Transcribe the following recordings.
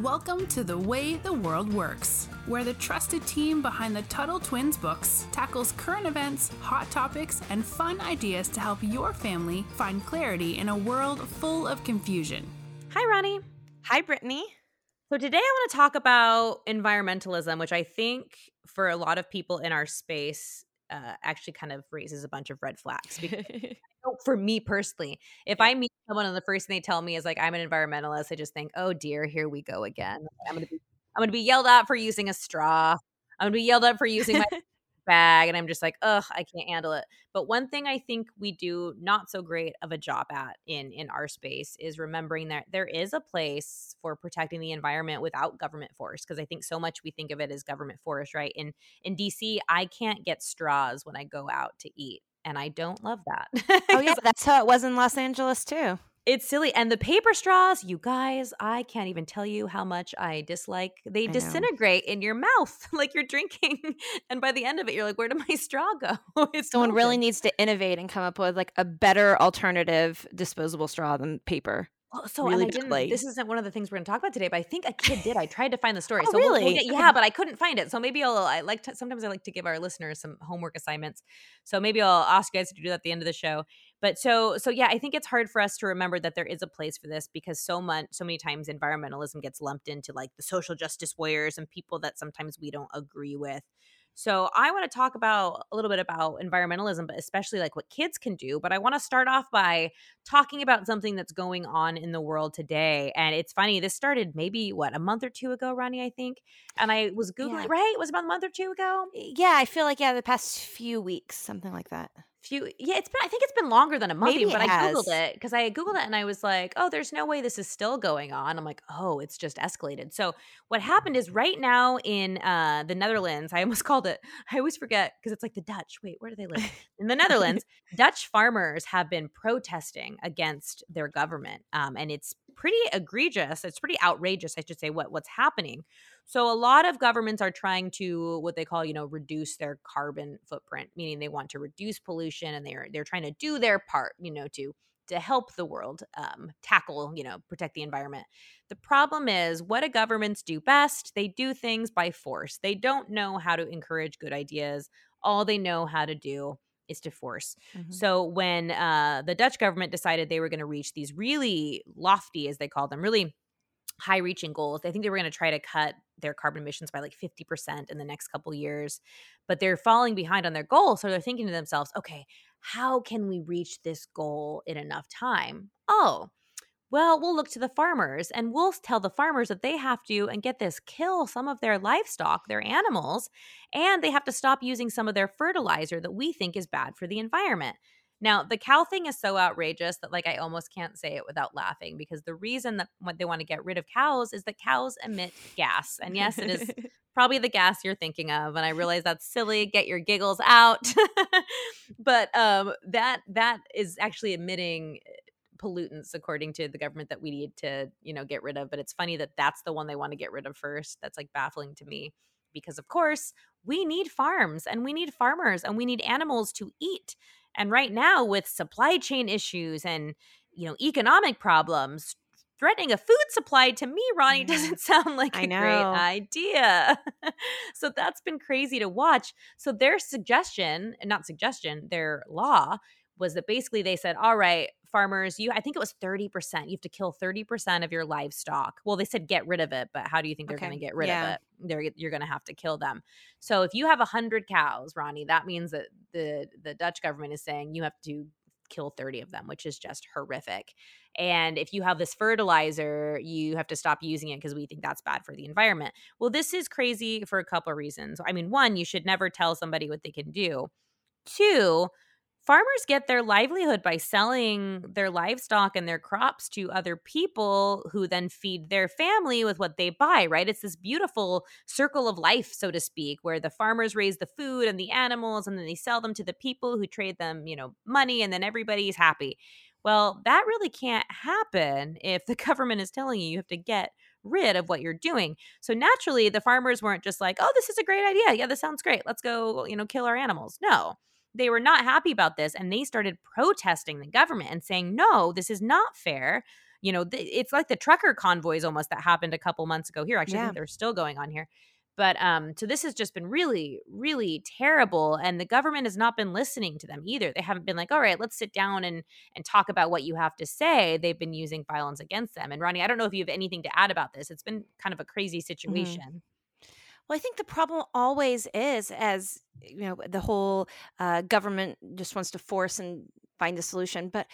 Welcome to The Way the World Works, where the trusted team behind the Tuttle Twins books tackles current events, hot topics, and fun ideas to help your family find clarity in a world full of confusion. Hi, Ronnie. Hi, Brittany. So, today I want to talk about environmentalism, which I think for a lot of people in our space uh, actually kind of raises a bunch of red flags. Because for me personally, if. I meet someone and the first thing they tell me is like I'm an environmentalist, I just think, oh dear, here we go again. I'm gonna be I'm gonna be yelled at for using a straw. I'm gonna be yelled at for using my bag and i'm just like ugh i can't handle it. But one thing i think we do not so great of a job at in in our space is remembering that there is a place for protecting the environment without government force because i think so much we think of it as government force right? In in dc i can't get straws when i go out to eat and i don't love that. Oh yeah that's how it was in los angeles too it's silly. And the paper straws, you guys, I can't even tell you how much I dislike. They I disintegrate know. in your mouth like you're drinking. And by the end of it, you're like, where did my straw go? It's Someone melted. really needs to innovate and come up with like a better alternative disposable straw than paper. Well, so really this isn't one of the things we're going to talk about today, but I think a kid did. I tried to find the story. oh, so really? We'll, we'll get, yeah, but I couldn't find it. So maybe I'll. I like to, sometimes I like to give our listeners some homework assignments. So maybe I'll ask you guys to do that at the end of the show. But so so yeah, I think it's hard for us to remember that there is a place for this because so much so many times environmentalism gets lumped into like the social justice warriors and people that sometimes we don't agree with. So I want to talk about a little bit about environmentalism, but especially like what kids can do. But I want to start off by talking about something that's going on in the world today. And it's funny, this started maybe what a month or two ago, Ronnie, I think. And I was Googling, yeah. right? It was about a month or two ago. Yeah, I feel like, yeah, the past few weeks, something like that few yeah it's been i think it's been longer than a month Maybe but i googled it because i googled it and i was like oh there's no way this is still going on. I'm like oh it's just escalated. So what happened is right now in uh the netherlands i almost called it i always forget because it's like the dutch wait where do they live? In the netherlands dutch farmers have been protesting against their government um, and it's pretty egregious it's pretty outrageous i should say what what's happening so a lot of governments are trying to what they call, you know, reduce their carbon footprint, meaning they want to reduce pollution and they're they're trying to do their part, you know, to to help the world um, tackle, you know, protect the environment. The problem is what do governments do best? They do things by force. They don't know how to encourage good ideas. All they know how to do is to force. Mm-hmm. So when uh, the Dutch government decided they were going to reach these really lofty, as they call them, really high reaching goals. I think they were going to try to cut their carbon emissions by like 50% in the next couple years, but they're falling behind on their goal. So they're thinking to themselves, okay, how can we reach this goal in enough time? Oh, well, we'll look to the farmers and we'll tell the farmers that they have to, and get this, kill some of their livestock, their animals, and they have to stop using some of their fertilizer that we think is bad for the environment. Now, the cow thing is so outrageous that like I almost can't say it without laughing because the reason that what they want to get rid of cows is that cows emit gas. And yes, it is probably the gas you're thinking of and I realize that's silly, get your giggles out. but um that that is actually emitting eh, pollutants according to the government that we need to, you know, get rid of, but it's funny that that's the one they want to get rid of first. That's like baffling to me because of course, we need farms and we need farmers and we need animals to eat. And right now, with supply chain issues and you know economic problems, threatening a food supply to me, Ronnie, mm-hmm. doesn't sound like a great idea. so that's been crazy to watch. So their suggestion, not suggestion, their law was that basically they said, all right, farmers, you I think it was 30%. You have to kill 30% of your livestock. Well, they said get rid of it, but how do you think they're okay. going to get rid yeah. of it? They're you're going to have to kill them. So if you have 100 cows, Ronnie, that means that the the Dutch government is saying you have to kill 30 of them, which is just horrific. And if you have this fertilizer, you have to stop using it because we think that's bad for the environment. Well, this is crazy for a couple of reasons. I mean, one, you should never tell somebody what they can do. Two, farmers get their livelihood by selling their livestock and their crops to other people who then feed their family with what they buy, right? It's this beautiful circle of life, so to speak, where the farmers raise the food and the animals and then they sell them to the people who trade them, you know, money and then everybody's happy. Well, that really can't happen if the government is telling you you have to get rid of what you're doing. So naturally, the farmers weren't just like, "Oh, this is a great idea. Yeah, this sounds great. Let's go, you know, kill our animals." No they were not happy about this and they started protesting the government and saying, no, this is not fair. you know, th- it's like the trucker convoys almost that happened a couple months ago here. Actually, yeah. I think they're still going on here. But um, so this has just been really, really terrible, and the government has not been listening to them either. They haven't been like, "All right, let's sit down and and talk about what you have to say." They've been using violence against them. And Ronnie, I don't know if you have anything to add about this. It's been kind of a crazy mm-hmm. situation. Mm-hmm. Well, I think the problem always is, as you know, the whole uh, government just wants to force and find a solution, but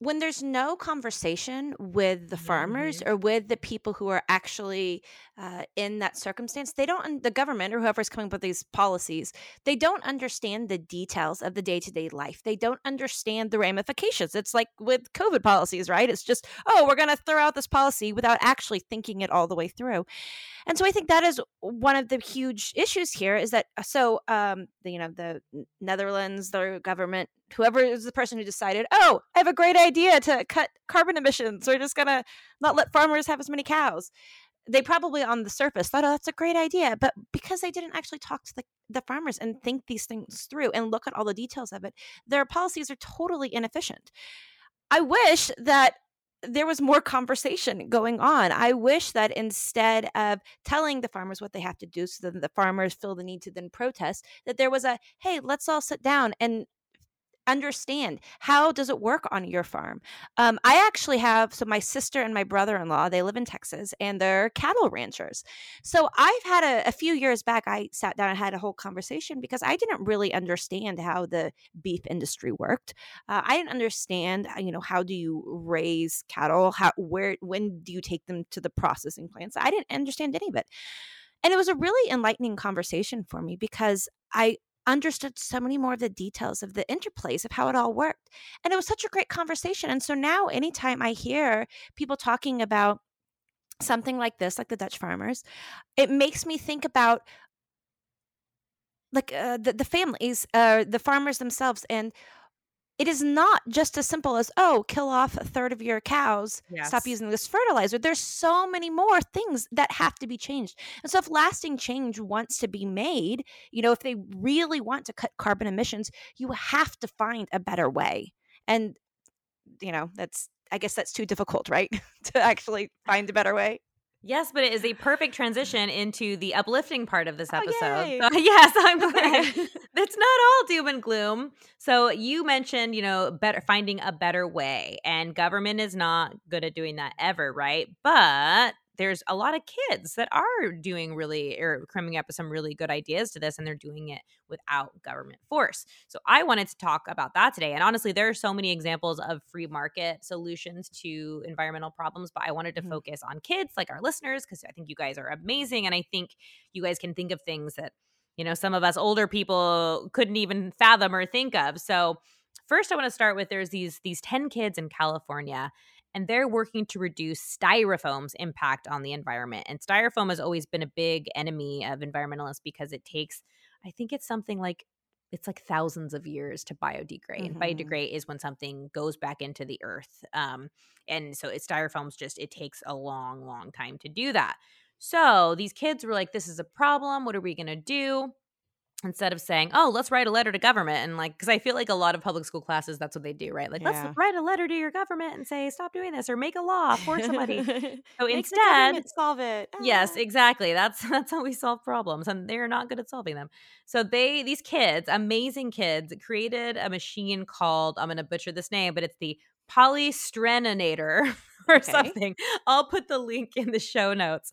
when there's no conversation with the farmers mm-hmm. or with the people who are actually uh, in that circumstance they don't the government or whoever's coming up with these policies they don't understand the details of the day-to-day life. They don't understand the ramifications. It's like with covid policies right? It's just oh we're going to throw out this policy without actually thinking it all the way through. And so i think that is one of the huge issues here is that uh, so um the, you know the netherlands their government whoever is the person who decided, oh, I have a great idea to cut carbon emissions. We're just gonna not let farmers have as many cows. They probably on the surface thought, oh, that's a great idea. But because they didn't actually talk to the, the farmers and think these things through and look at all the details of it, their policies are totally inefficient. I wish that there was more conversation going on. I wish that instead of telling the farmers what they have to do so that the farmers feel the need to then protest, that there was a hey, let's all sit down and understand how does it work on your farm? Um, i actually have so my sister and my brother-in-law they live in texas and they're cattle ranchers. So i've had a, a few years back i sat down and had a whole conversation because i didn't really understand how the beef industry worked. Uh, i didn't understand uh, you know how do you raise cattle? How where when do you take them to the processing plants? I didn't understand any of it. And it was a really enlightening conversation for me because I understood so many more of the details of the interplays of how it all worked. And it was such a great conversation. And so now, anytime I hear people talking about something like this, like the Dutch farmers, it makes me think about like uh, the, the families, uh, the farmers themselves, and it is not just as simple as oh kill off a third of your cows yes. stop using this fertilizer. There's so many more things that have to be changed. And so if lasting change wants to be made you know if they really want to cut carbon emissions you have to find a better way. And you know that's i guess that's too difficult right? To actually find a better way Yes, but it is a perfect transition into the uplifting part of this oh, episode. Oh, so, yes, I'm glad. it's not all doom and gloom. So you mentioned, you know, better finding a better way, and government is not good at doing that ever, right? But there's a lot of kids that are doing really or coming up with some really good ideas to this and they're doing it without government force. So I wanted to talk about that today. And honestly, there are so many examples of free market solutions to environmental problems, but I wanted to mm-hmm. focus on kids like our listeners because I think you guys are amazing and I think you guys can think of things that you know some of us older people couldn't even fathom or think of. So first I want to start with there's these these 10 kids in California and they're working to reduce styrofoam's impact on the environment. And styrofoam has always been a big enemy of environmentalists because it takes, I think it's something like it's like thousands of years to biodegrade. Mm-hmm. Biodegrade is when something goes back into the earth. Um, and so it styrofoam's just it takes a long, long time to do that. So these kids were like, "This is a problem. What are we gonna do?" Instead of saying, "Oh, let's write a letter to government," and like, because I feel like a lot of public school classes, that's what they do, right? Like, yeah. let's write a letter to your government and say, "Stop doing this," or make a law for somebody. so instead, solve it. Ah. Yes, exactly. That's that's how we solve problems, and they're not good at solving them. So they, these kids, amazing kids, created a machine called I'm going to butcher this name, but it's the polystyrenonator or okay. something. I'll put the link in the show notes.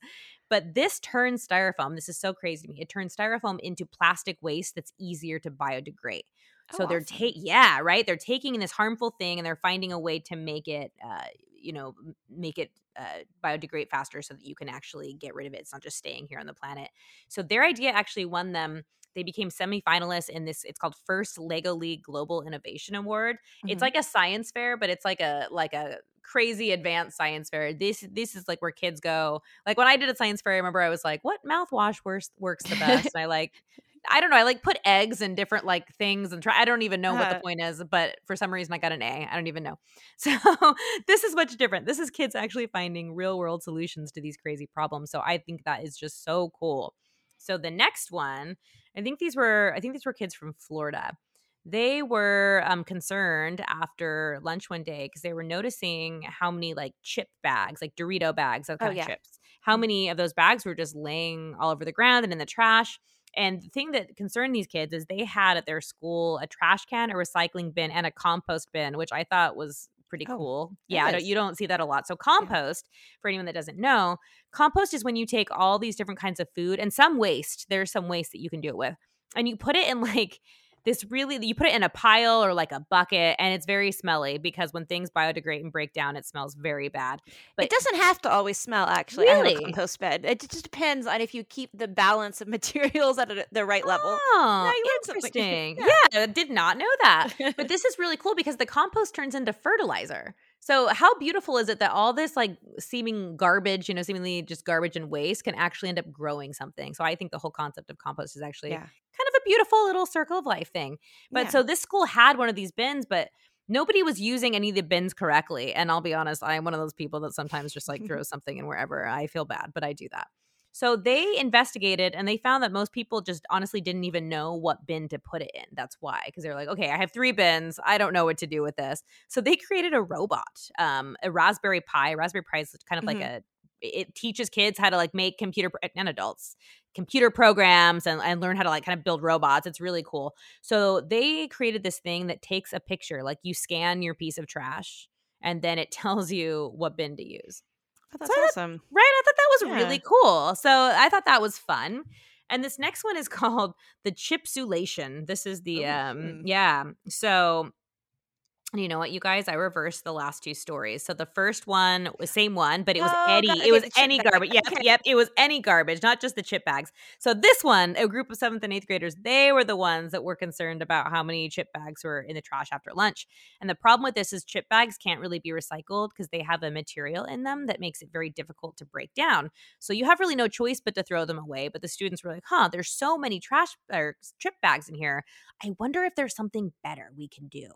But this turns styrofoam, this is so crazy to me. It turns styrofoam into plastic waste that's easier to biodegrade. Oh, so they're awesome. taking, yeah, right. They're taking this harmful thing and they're finding a way to make it, uh, you know, make it uh, biodegrade faster so that you can actually get rid of it. It's not just staying here on the planet. So their idea actually won them they became semifinalists in this it's called first lego league global innovation award mm-hmm. it's like a science fair but it's like a like a crazy advanced science fair. This this is like where kids go. Like when I did a science fair, I remember I was like, "What mouthwash works works the best?" and I like, I don't know. I like put eggs in different like things and try. I don't even know uh what the uh-huh. point is, but for some reason I got an A. I don't even know. So this is much different. This is kids actually finding real world solutions to these crazy problems. So I think that is just so cool. So the next one, I think these were I think these were kids from Florida they were um, concerned after lunch one day because they were noticing how many like chip bags, like Dorito bags, of kind oh, of yeah. chips, how mm-hmm. many of those bags were just laying all over the ground and in the trash. And the thing that concerned these kids is they had at their school a trash can, a recycling bin, and a compost bin, which I thought was pretty oh, cool. Yeah, don't, you don't see that a lot. So compost, yeah. for anyone that doesn't know, compost is when you take all these different kinds of food and some waste. There's some waste that you can do it with, and you put it in like this really you put it in a pile or like a bucket and it's very smelly because when things biodegrade and break down it smells very bad but it doesn't have to always smell actually really? I have a compost bed it just depends on if you keep the balance of materials at a, the right level oh interesting yeah. yeah did not know that but this is really cool because the compost turns into fertilizer so how beautiful is it that all this like seeming garbage, you know, seemingly just garbage and waste can actually end up growing something. So I think the whole concept of compost is actually yeah. kind of beautiful little circle of life thing. But yeah. so this school had one of these bins, but nobody was using any of the bins correctly. And I'll be honest, I'm one of those people that sometimes just like throws something in wherever I feel bad, but I do that. So they investigated and they found that most people just honestly didn't even know what bin to put it in. That's why, because they're like, okay, I have three bins. I don't know what to do with this. So they created a robot, um, a Raspberry Pi. Raspberry Pi is kind of mm-hmm. like a it teaches kids how to like make computer and adults computer programs and, and learn how to like kind of build robots it's really cool so they created this thing that takes a picture like you scan your piece of trash and then it tells you what bin to use Oh, that's so awesome. Thought, right? I thought that was yeah. really cool. So I thought that was fun. And this next one is called the chipsulation. This is the um mm. yeah. So you know what, you guys? I reversed the last two stories. So the first one was same one, but it was oh, any it was any garbage. Yep, okay. yep. It was any garbage, not just the chip bags. So this one, a group of seventh and eighth graders, they were the ones that were concerned about how many chip bags were in the trash after lunch. And the problem with this is chip bags can't really be recycled because they have a material in them that makes it very difficult to break down. So you have really no choice but to throw them away. But the students were like, huh, there's so many trash or chip bags in here. I wonder if there's something better we can do.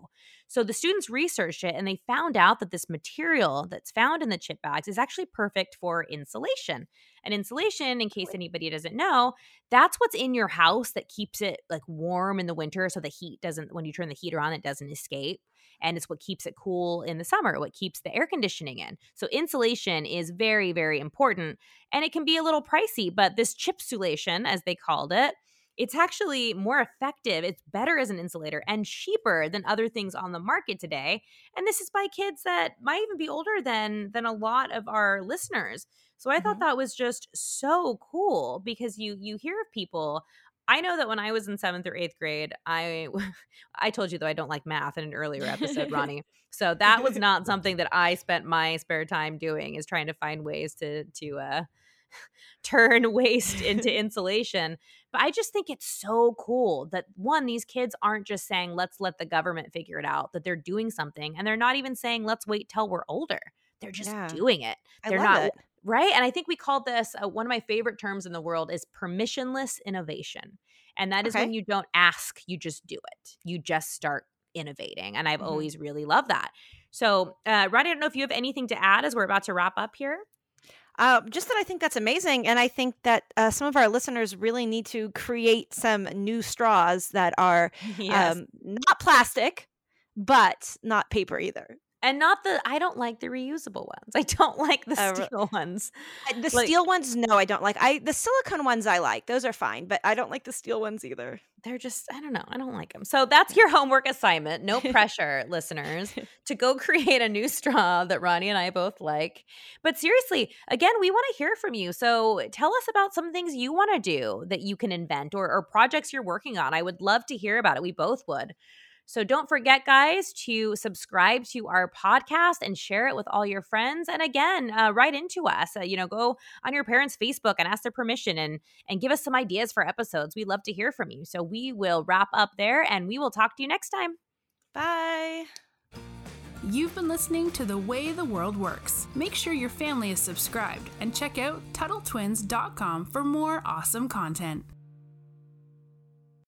So the students researched it and they found out that this material that's found in the chip bags is actually perfect for insulation. And insulation, in case anybody doesn't know, that's what's in your house that keeps it like warm in the winter so the heat doesn't when you turn the heater on it doesn't escape and it's what keeps it cool in the summer, what keeps the air conditioning in. So insulation is very very important and it can be a little pricey, but this chipsulation as they called it it's actually more effective. It's better as an insulator and cheaper than other things on the market today. And this is by kids that might even be older than than a lot of our listeners. So I mm-hmm. thought that was just so cool because you you hear of people I know that when I was in seventh or eighth grade, I I told you though I don't like math in an earlier episode, Ronnie. So that was not something that I spent my spare time doing is trying to find ways to to uh turn waste into insulation. But I just think it's so cool that one, these kids aren't just saying, let's let the government figure it out, that they're doing something. And they're not even saying, let's wait till we're older. They're just yeah. doing it. They're not. It. Right. And I think we called this uh, one of my favorite terms in the world is permissionless innovation. And that is okay. when you don't ask, you just do it. You just start innovating. And I've mm-hmm. always really loved that. So, uh, Ronnie, I don't know if you have anything to add as we're about to wrap up here. Uh, just that I think that's amazing. And I think that uh, some of our listeners really need to create some new straws that are yes. um, not plastic, but not paper either and not the i don't like the reusable ones i don't like the uh, steel ones the like, steel ones no i don't like i the silicone ones i like those are fine but i don't like the steel ones either. They're just i don't know i don't like them so that's your homework assignment no pressure listeners to go create a new straw that ronnie and i both like. But seriously again we want to hear from you so tell us about some things you want to do that you can invent or, or projects you're working on i would love to hear about it we both would so don't forget, guys, to subscribe to our podcast and share it with all your friends. And again, uh, write into us. Uh, you know, go on your parents' Facebook and ask their permission and and give us some ideas for episodes. We love to hear from you. So we will wrap up there, and we will talk to you next time. Bye. You've been listening to The Way the World Works. Make sure your family is subscribed and check out TuttleTwins.com for more awesome content.